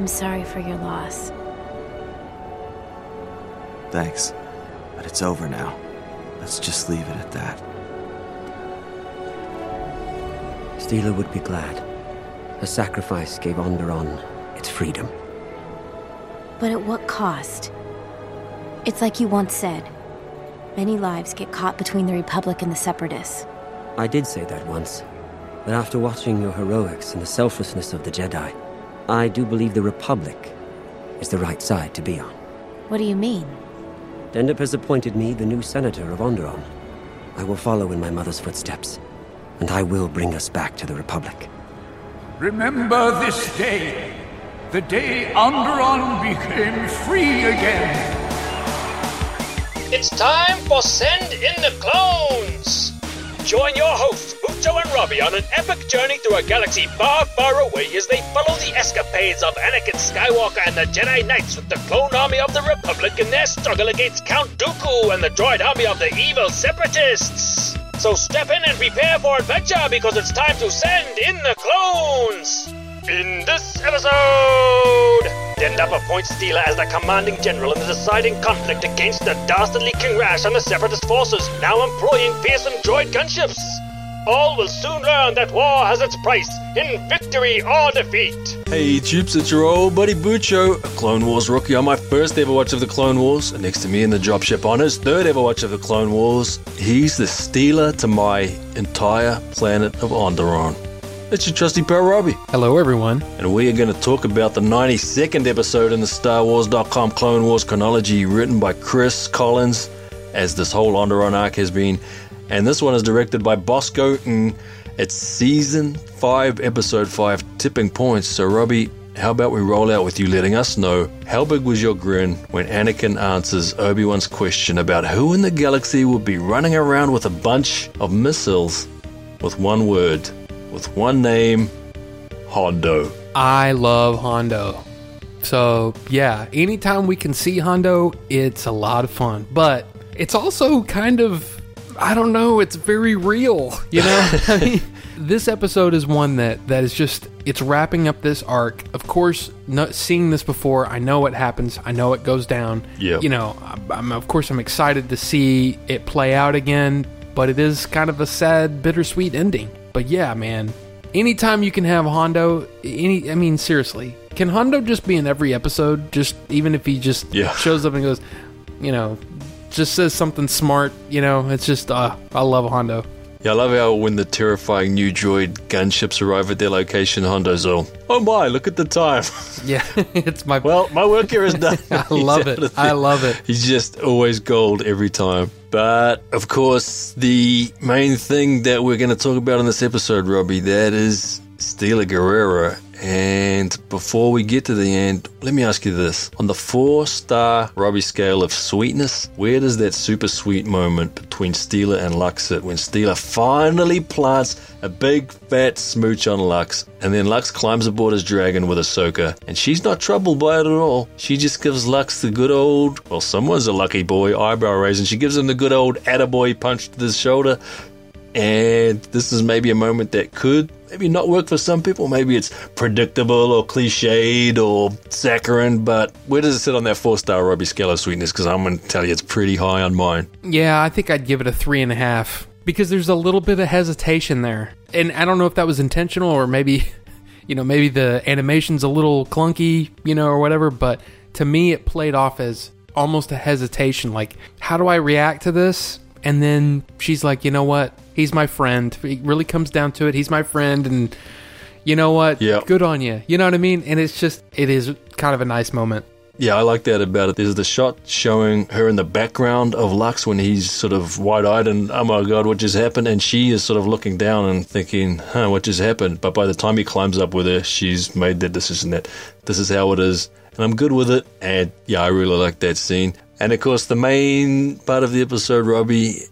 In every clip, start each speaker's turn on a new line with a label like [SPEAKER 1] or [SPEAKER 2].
[SPEAKER 1] I'm sorry for your loss.
[SPEAKER 2] Thanks. But it's over now. Let's just leave it at that.
[SPEAKER 3] Steela would be glad. Her sacrifice gave Onderon its freedom.
[SPEAKER 1] But at what cost? It's like you once said. Many lives get caught between the Republic and the Separatists.
[SPEAKER 3] I did say that once. But after watching your heroics and the selflessness of the Jedi, I do believe the Republic is the right side to be on.
[SPEAKER 1] What do you mean?
[SPEAKER 3] Dendup has appointed me the new senator of Onderon. I will follow in my mother's footsteps, and I will bring us back to the Republic.
[SPEAKER 4] Remember this day, the day Onderon became free again.
[SPEAKER 5] It's time for Send in the Clones! Join your hosts, Bucho and Robbie, on an epic journey through a galaxy far, far away as they follow the escapades of Anakin Skywalker and the Jedi Knights with the clone army of the Republic in their struggle against Count Dooku and the droid army of the evil Separatists. So step in and prepare for adventure because it's time to send in the clones! In this episode, Dendup appoints Steela as the commanding general in the deciding conflict against the dastardly King Rash and the Separatist forces, now employing fearsome droid gunships. All will soon learn that war has its price in victory or defeat.
[SPEAKER 6] Hey, troops, it's your old buddy Bucho, a Clone Wars rookie on my first ever watch of the Clone Wars. And next to me in the dropship on his third ever watch of the Clone Wars, he's the Steela to my entire planet of Onderon. It's your trusty pal Robbie.
[SPEAKER 7] Hello, everyone.
[SPEAKER 6] And we are going to talk about the 92nd episode in the Star Wars.com Clone Wars chronology, written by Chris Collins, as this whole Onderon arc has been. And this one is directed by Bosco Ng It's season 5, episode 5, Tipping Points. So, Robbie, how about we roll out with you letting us know how big was your grin when Anakin answers Obi Wan's question about who in the galaxy would be running around with a bunch of missiles with one word, with one name Hondo.
[SPEAKER 7] I love Hondo. So, yeah, anytime we can see Hondo, it's a lot of fun. But it's also kind of, I don't know, it's very real, you know? I mean, this episode is one that, that is just, it's wrapping up this arc. Of course, no, seeing this before, I know what happens, I know it goes down.
[SPEAKER 6] Yep.
[SPEAKER 7] You know, I'm, of course, I'm excited to see it play out again, but it is kind of a sad, bittersweet ending. But yeah, man, anytime you can have Hondo, any, I mean, seriously, can Hondo just be in every episode? Just even if he just
[SPEAKER 6] Yeah.
[SPEAKER 7] shows up and goes, you know, just says something smart, you know, it's just, uh, I love Hondo.
[SPEAKER 6] Yeah, I love how when the terrifying new droid gunships arrive at their location, Hondo's all, oh my, look at the time.
[SPEAKER 7] Yeah, it's my.
[SPEAKER 6] well, my work here is done.
[SPEAKER 7] I love it. I love it.
[SPEAKER 6] He's just always gold every time. But of course, the main thing that we're going to talk about in this episode, Robbie, that is Steela Gerrera. And before we get to the end, let me ask you this. On the four star Robbie scale of sweetness, where does that super sweet moment between Steela and Lux sit when Steela finally plants a big fat smooch on Lux and then Lux climbs aboard his dragon with Ahsoka and she's not troubled by it at all. She just gives Lux the good old, well, someone's a lucky boy eyebrow raise and she gives him the good old attaboy punch to the shoulder and this is maybe a moment that could maybe not work for some people. Maybe it's predictable or cliched or saccharine, but where does it sit on that four star Robbie scale of sweetness? Because I'm going to tell you it's pretty high on mine.
[SPEAKER 7] Yeah, I think I'd give it a three and a half because there's a little bit of hesitation there, and I don't know if that was intentional or maybe, you know, maybe the animation's a little clunky, you know, or whatever. But to me, it played off as almost a hesitation, like, how do I react to this? And then she's like, you know what? He's my friend. It really comes down to it. He's my friend, and you know what?
[SPEAKER 6] Yeah.
[SPEAKER 7] Good on you. You know what I mean? And it's just, it is kind of a nice moment.
[SPEAKER 6] Yeah, I like that about it. There's the shot showing her in the background of Lux when he's sort of wide eyed and, oh my god, what just happened? And she is sort of looking down and thinking, huh, what just happened? But by the time he climbs up with her, she's made that decision that this is how it is. And I'm good with it. And yeah, I really like that scene. And of course, the main part of the episode, Robbie,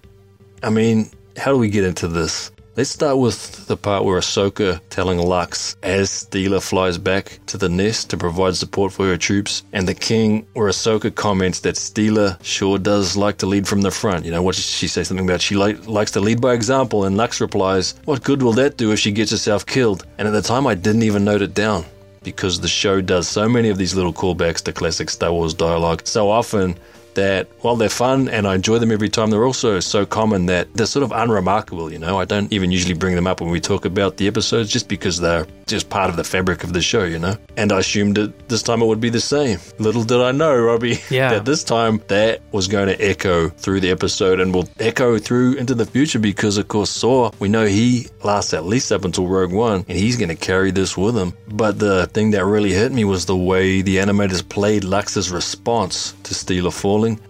[SPEAKER 6] I mean, how do we get into this? Let's start with the part where Ahsoka telling Lux as Steela flies back to the nest to provide support for her troops, and the king, where Ahsoka comments that Steela sure does like to lead from the front. You know, what she say something about? She like, likes to lead by example, and Lux replies, What good will that do if she gets herself killed? And at the time, I didn't even note it down. because the show does so many of these little callbacks to classic Star Wars dialogue so often that while they're fun and I enjoy them every time, they're also so common that they're sort of unremarkable, you know. I don't even usually bring them up when we talk about the episodes just because they're just part of the fabric of the show, you know. And I assumed that this time it would be the same. Little did I know, Robbie,
[SPEAKER 7] Yeah.
[SPEAKER 6] that this time that was going to echo through the episode and will echo through into the future because, of course, Saw, we know he lasts at least up until Rogue One and he's going to carry this with him. But the thing that really hit me was the way the animators played Lux's response to Steela falling.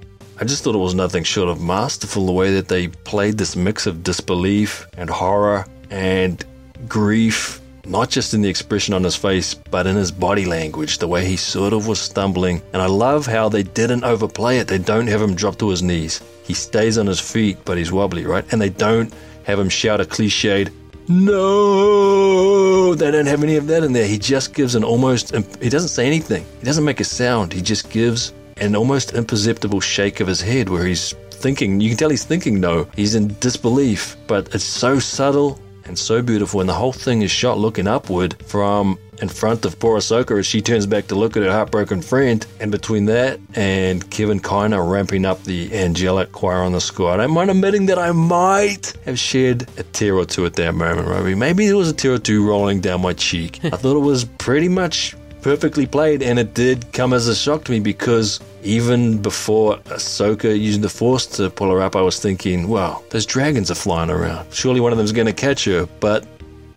[SPEAKER 6] I just thought it was nothing short of masterful the way that they played this mix of disbelief and horror and grief, not just in the expression on his face, but in his body language, the way he sort of was stumbling. And I love how they didn't overplay it. They don't have him drop to his knees. He stays on his feet, but he's wobbly, right? And they don't have him shout a cliched, no, they don't have any of that in there. He just gives an almost, he doesn't say anything. He doesn't make a sound. He just gives an almost imperceptible shake of his head where he's thinking, you can tell he's thinking no. He's in disbelief, but it's so subtle and so beautiful. And the whole thing is shot looking upward from in front of poor Ahsoka as she turns back to look at her heartbroken friend. And between that and Kevin Kiner ramping up the angelic choir on the score, I don't mind admitting that I might have shed a tear or two at that moment, Robbie. Maybe there was a tear or two rolling down my cheek. I thought it was pretty much perfectly played, and it did come as a shock to me because even before Ahsoka using the Force to pull her up, I was thinking, wow, those dragons are flying around. Surely one of them's going to catch her, but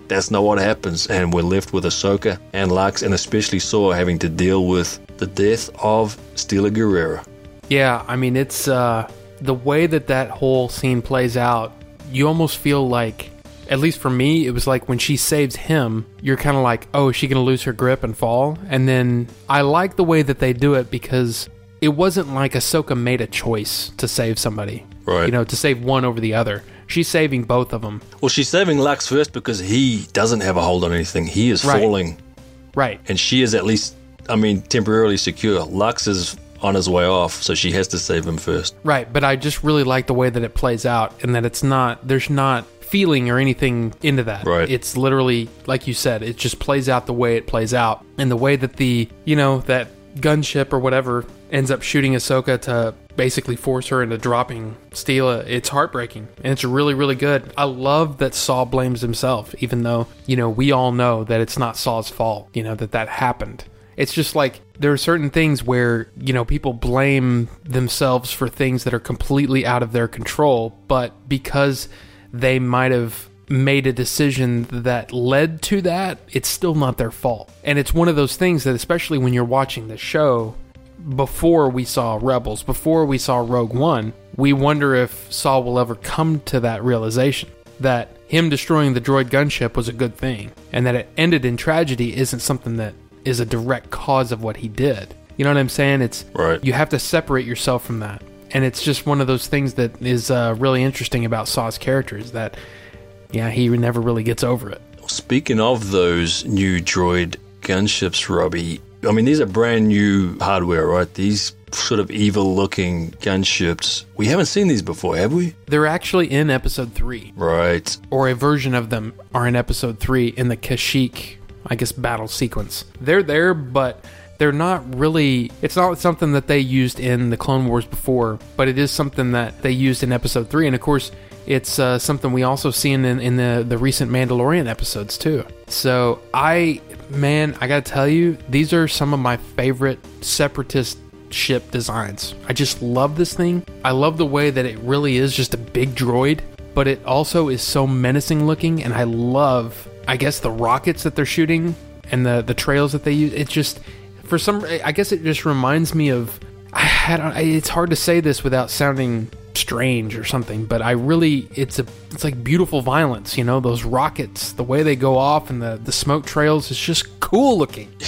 [SPEAKER 6] that's not what happens, and we're left with Ahsoka and Lux, and especially Saw having to deal with the death of Steela Gerrera.
[SPEAKER 7] Yeah, I mean, it's uh, the way that that whole scene plays out. You almost feel like, at least for me, it was like when she saves him, you're kind of like, oh, is she going to lose her grip and fall? And then I like the way that they do it because it wasn't like Ahsoka made a choice to save somebody.
[SPEAKER 6] Right.
[SPEAKER 7] You know, to save one over the other. She's saving both of them.
[SPEAKER 6] Well, she's saving Lux first because he doesn't have a hold on anything. He is
[SPEAKER 7] Right.
[SPEAKER 6] falling,
[SPEAKER 7] Right.
[SPEAKER 6] and she is at least, I mean, temporarily secure. Lux is on his way off, so she has to save him first.
[SPEAKER 7] Right, but I just really like the way that it plays out and that it's not there's not feeling or anything into that.
[SPEAKER 6] Right.
[SPEAKER 7] It's literally like you said, it just plays out the way it plays out. And the way that the you know, that gunship or whatever ends up shooting Ahsoka to basically force her into dropping Steela, it's heartbreaking. And it's really, really good. I love that Saw blames himself, even though, you know, we all know that it's not Saw's fault, you know, that that happened. It's just like there are certain things where, you know, people blame themselves for things that are completely out of their control, but because they might have made a decision that led to that, it's still not their fault. And it's one of those things that, especially when you're watching the show, before we saw Rebels, before we saw Rogue One, we wonder if Saw will ever come to that realization that him destroying the droid gunship was a good thing, and that it ended in tragedy isn't something that is a direct cause of what he did. You know what I'm saying? It's
[SPEAKER 6] Right.
[SPEAKER 7] you have to separate yourself from that. And it's just one of those things that is uh, really interesting about Saw's character is that, yeah, he never really gets over it.
[SPEAKER 6] Speaking of those new droid gunships, Robbie, I mean, these are brand new hardware, right? These sort of evil looking gunships. We haven't seen these before, have we?
[SPEAKER 7] They're actually in episode three,
[SPEAKER 6] Right.
[SPEAKER 7] or a version of them are in episode three in the Kashyyyk, I guess, battle sequence. They're there, but they're not really. It's not something that they used in the Clone Wars before, but it is something that they used in episode three, and of course. It's uh, something we also see in, in the, the recent Mandalorian episodes too. So I, man, I gotta tell you, these are some of my favorite separatist ship designs. I just love this thing. I love the way that it really is just a big droid, but it also is so menacing looking, and I love, I guess, the rockets that they're shooting and the the trails that they use. It just, for some, I guess it just reminds me of. I, I don't. It's hard to say this without sounding strange or something, but I really, it's a, it's like beautiful violence. You know, those rockets, the way they go off, and the the smoke trails is just cool looking.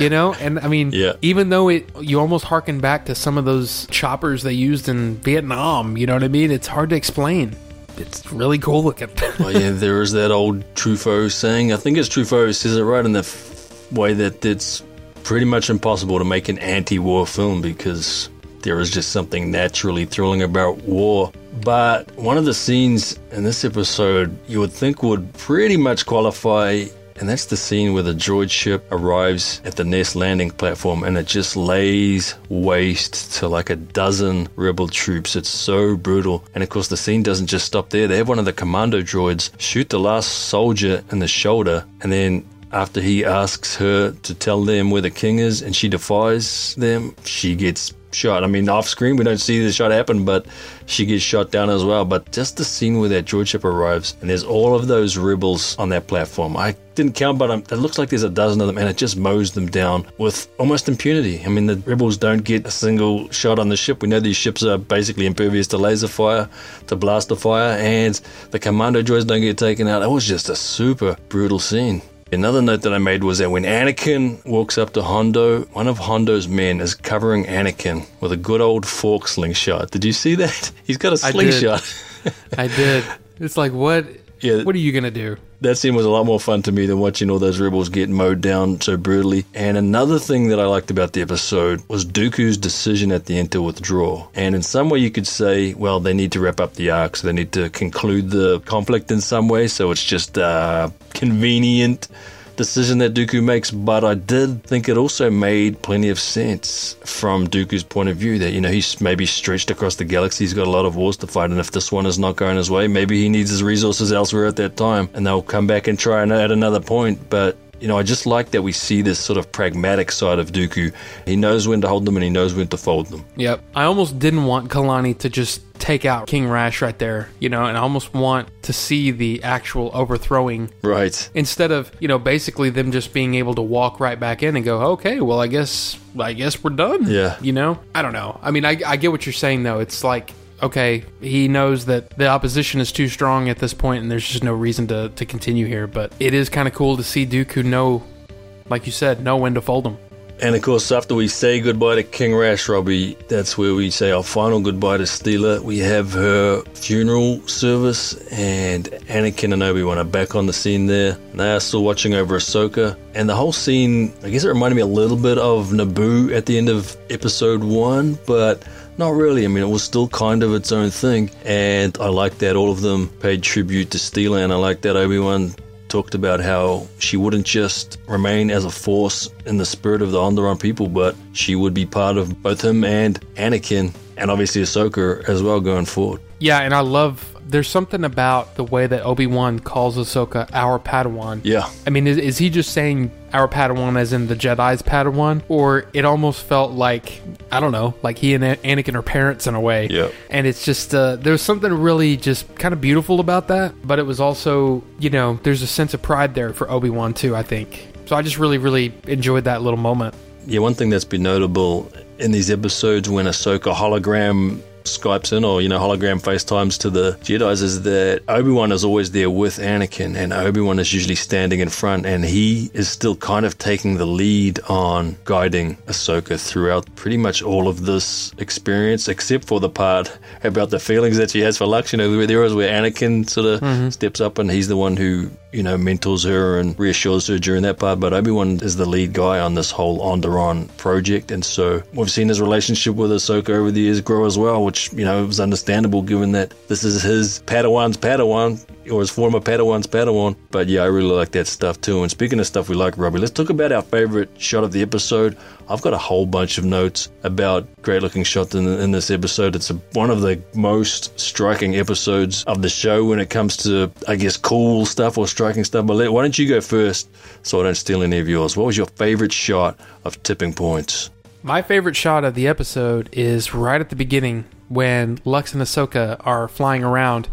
[SPEAKER 7] You know, and I mean,
[SPEAKER 6] Yeah.
[SPEAKER 7] even though it, you almost harken back to some of those choppers they used in Vietnam. You know what I mean? It's hard to explain. It's really cool looking.
[SPEAKER 6] Oh yeah, there is that old Truffaut saying. I think it's Truffaut says it right in the f- way that it's pretty much impossible to make an anti-war film because there is just something naturally thrilling about war. But one of the scenes in this episode you would think would pretty much qualify and that's the scene where the droid ship arrives at the Nest landing platform and it just lays waste to like a dozen rebel troops. It's so brutal. And of course, the scene doesn't just stop there. They have one of the commando droids shoot the last soldier in the shoulder, and then after he asks her to tell them where the king is and she defies them, she gets shot. I mean, off screen, we don't see the shot happen, but she gets shot down as well. But just the scene where that droid ship arrives and there's all of those rebels on that platform. I didn't count, but it looks like there's a dozen of them, and it just mows them down with almost impunity. I mean, the rebels don't get a single shot on the ship. We know these ships are basically impervious to laser fire, to blaster fire, and the commando droids don't get taken out. It was just a super brutal scene. Another note that I made was that when Anakin walks up to Hondo, one of Hondo's men is covering Anakin with a good old fork slingshot. Did you see that? He's got a
[SPEAKER 7] I did.
[SPEAKER 6] slingshot.
[SPEAKER 7] I did. It's like what?
[SPEAKER 6] Yeah.
[SPEAKER 7] What are you gonna do?
[SPEAKER 6] that scene was a lot more fun to me than watching all those rebels get mowed down so brutally. And another thing that I liked about the episode was Dooku's decision at the end to withdraw. And in some way, you could say, well, they need to wrap up the arc, so they need to conclude the conflict in some way. So it's just uh, convenient decision that Dooku makes, but I did think it also made plenty of sense from Dooku's point of view that, you know, he's maybe stretched across the galaxy, he's got a lot of wars to fight, and if this one is not going his way, maybe he needs his resources elsewhere at that time, and they'll come back and try at another point, but you know, I just like that we see this sort of pragmatic side of Dooku. He knows when to hold them and he knows when to fold them.
[SPEAKER 7] Yep. I almost didn't want Kalani to just take out King Rash right there, you know, and I almost want to see the actual overthrowing
[SPEAKER 6] Right.
[SPEAKER 7] instead of, you know, basically them just being able to walk right back in and go, okay, well, I guess, I guess we're done.
[SPEAKER 6] Yeah.
[SPEAKER 7] You know, I don't know. I mean, I, I get what you're saying though. It's like, okay, he knows that the opposition is too strong at this point and there's just no reason to, to continue here. But it is kind of cool to see Dooku know, like you said, know when to fold him.
[SPEAKER 6] And of course, after we say goodbye to King Rash, Robbie, that's where we say our final goodbye to Steela. We have her funeral service, and Anakin and Obi Wan are back on the scene there. They are still watching over Ahsoka. And the whole scene, I guess it reminded me a little bit of Naboo at the end of episode one, but not really. I mean, it was still kind of its own thing. And I like that all of them paid tribute to Steela, and I like that Obi Wan talked about how she wouldn't just remain as a force in the spirit of the Onderon people, but she would be part of both him and Anakin, and obviously Ahsoka as well going forward.
[SPEAKER 7] Yeah, and I love. There's something about the way that Obi Wan calls Ahsoka our Padawan.
[SPEAKER 6] Yeah.
[SPEAKER 7] I mean, is, is he just saying our Padawan as in the Jedi's Padawan, or it almost felt like I don't know, like he and Anakin are parents in a way.
[SPEAKER 6] Yep.
[SPEAKER 7] And it's just uh, there's something really just kind of beautiful about that, but it was also you know there's a sense of pride there for Obi Wan too. I think so. I just really really enjoyed that little moment.
[SPEAKER 6] Yeah, one thing that's been notable in these episodes when Ahsoka hologram Skypes in or, you know, hologram FaceTimes to the Jedi's is that Obi-Wan is always there with Anakin and Obi-Wan is usually standing in front and he is still kind of taking the lead on guiding Ahsoka throughout pretty much all of this experience except for the part about the feelings that she has for Lux. You know, where there is where Anakin sort of mm-hmm. steps up and he's the one who, you know, mentors her and reassures her during that part. But Obi-Wan is the lead guy on this whole Onderon project. And so we've seen his relationship with Ahsoka over the years grow as well, which, you know, it was understandable given that this is his Padawan's Padawan or his former Padawan's Padawan. But yeah, I really like that stuff too. And speaking of stuff we like, Robbie, let's talk about our favorite shot of the episode. I've got a whole bunch of notes about great looking shots in, in this episode. It's a, one of the most striking episodes of the show when it comes to, I guess, cool stuff or striking stuff. But let, why don't you go first so I don't steal any of yours? What was your favorite shot of tipping points?
[SPEAKER 7] My favorite shot of the episode is right at the beginning when Lux and Ahsoka are flying around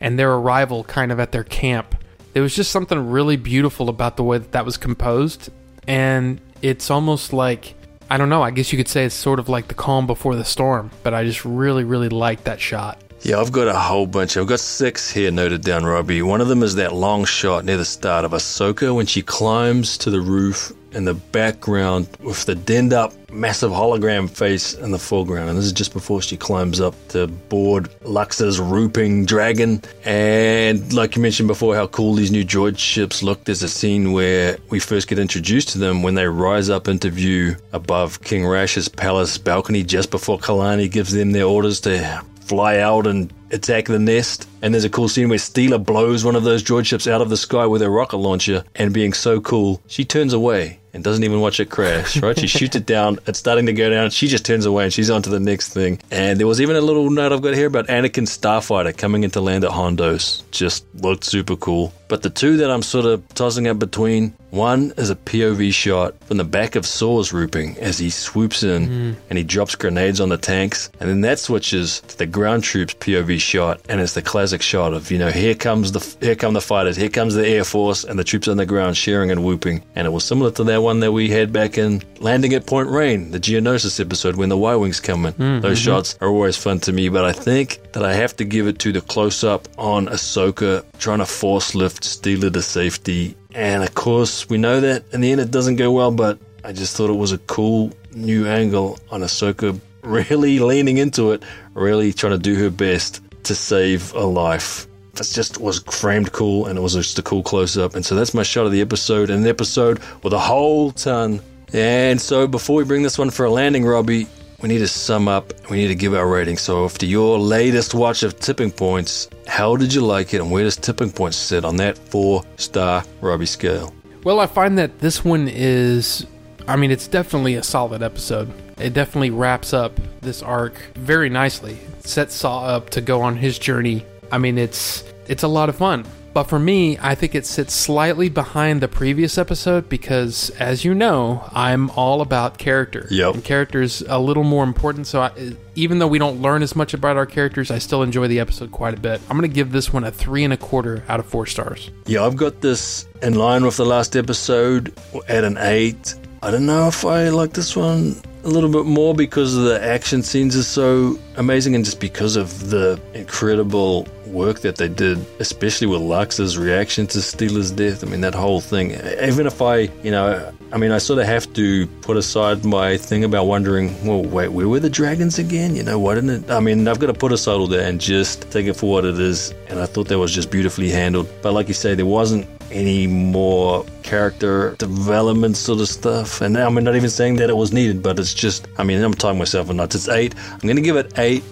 [SPEAKER 7] and their arrival kind of at their camp. There was just something really beautiful about the way that that was composed. And it's almost like, I don't know, I guess you could say it's sort of like the calm before the storm. But I just really, really liked that shot.
[SPEAKER 6] Yeah, I've got a whole bunch. I've got six here noted down, Robbie. One of them is that long shot near the start of Ahsoka when she climbs to the roof in the background with the Dendup massive hologram face in the foreground. And this is just before she climbs up to board Lux's Ruping Dragon. And like you mentioned before, how cool these new droid ships look. There's a scene where we first get introduced to them when they rise up into view above King Rash's palace balcony just before Kalani gives them their orders to fly out and attack the nest. And there's a cool scene where Steela blows one of those droid ships out of the sky with her rocket launcher, and being so cool, she turns away and doesn't even watch it crash, right? she shoots it down, it's starting to go down, she just turns away and she's on to the next thing. And there was even a little note I've got here about Anakin Starfighter coming into land at Hondo's. Just looked super cool. But the two that I'm sort of tossing up between, one is a POV shot from the back of Saw's Ruping as he swoops in hmm. and he drops grenades on the tanks. And then that switches to the ground troops POV shot, and it's the classic shot of, you know, here comes the here come the fighters, here comes the Air Force, and the troops on the ground cheering and whooping. And it was similar to that one that we had back in Landing at Point Rain, the Geonosis episode when the Y Wings come in. Mm-hmm. Those shots are always fun to me, but I think that I have to give it to the close up on Ahsoka trying to force lift Steela to safety. And of course, we know that in the end it doesn't go well, but I just thought it was a cool new angle on Ahsoka really leaning into it, really trying to do her best to save a life. That just was framed cool and it was just a cool close up. And so that's my shot of the episode, an episode with a whole ton. And so before we bring this one for a landing, Robbie, we need to sum up, we need to give our rating. So after your latest watch of Tipping Points, how did you like it and where does Tipping Points sit on that four star Robbie scale?
[SPEAKER 7] Well, I find that this one is, I mean, it's definitely a solid episode. It definitely wraps up this arc very nicely. Sets Saw up to go on his journey. I mean, it's it's a lot of fun. But for me, I think it sits slightly behind the previous episode because, as you know, I'm all about character.
[SPEAKER 6] Yep.
[SPEAKER 7] And character's a little more important. So I, even though we don't learn as much about our characters, I still enjoy the episode quite a bit. I'm going to give this one a three and a quarter out of four stars.
[SPEAKER 6] Yeah, I've got this in line with the last episode at an 8. I don't know if I like this one a little bit more because the action scenes are so amazing and just because of the incredible work that they did, especially with Lux's reaction to Steela's death. I mean, that whole thing. Even if I, you know, I mean, I sort of have to put aside my thing about wondering, well, wait, where were the dragons again? You know, why didn't it? I mean, I've got to put aside all that and just take it for what it is. And I thought that was just beautifully handled. But like you say, there wasn't any more character development sort of stuff. And I'm not even saying that it was needed, but it's just, I mean, I'm talking myself a nuts. It's eight. I'm going to give it eight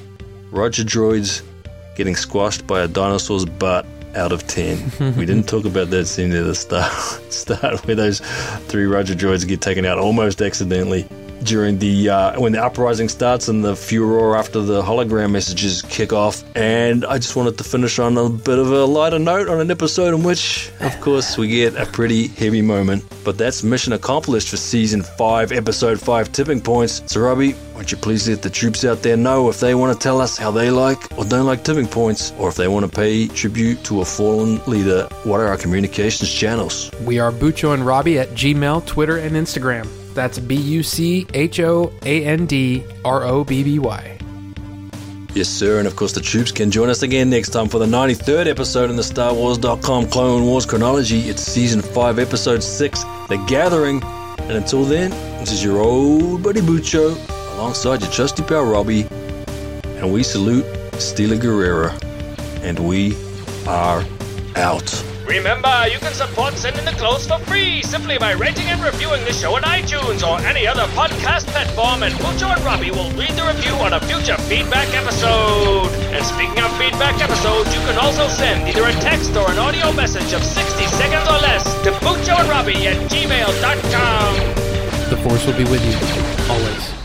[SPEAKER 6] Roger droids getting squashed by a dinosaur's butt out of 10. we didn't talk about that scene at the start, start where those three Roger droids get taken out almost accidentally during the uh, when the uprising starts and the furor after the hologram messages kick off. And I just wanted to finish on a bit of a lighter note on an episode in which, of course, we get a pretty heavy moment. But that's mission accomplished for season five, episode five, tipping points. So, Robbie, won't you please let the troops out there know if they want to tell us how they like or don't like tipping points, or if they want to pay tribute to a fallen leader? What are our communications channels?
[SPEAKER 7] We are Bucho and Robbie at Gmail, Twitter, and Instagram. That's B U C H O A N D R O B B Y.
[SPEAKER 6] Yes, sir. And of course, the troops can join us again next time for the 93rd episode in the Star Wars.com Clone Wars chronology. It's season 5, episode 6, The Gathering. And until then, this is your old buddy Bucho alongside your trusty pal Robbie. And we salute Steela Gerrera. And we are out.
[SPEAKER 5] Remember, you can support Send in the Clones for free simply by rating and reviewing the show on iTunes or any other podcast platform, and Bucho and Robbie will read the review on a future feedback episode. And speaking of feedback episodes, you can also send either a text or an audio message of 60 seconds or less to Bucho and Robbie at gmail.com.
[SPEAKER 7] The Force will be with you always.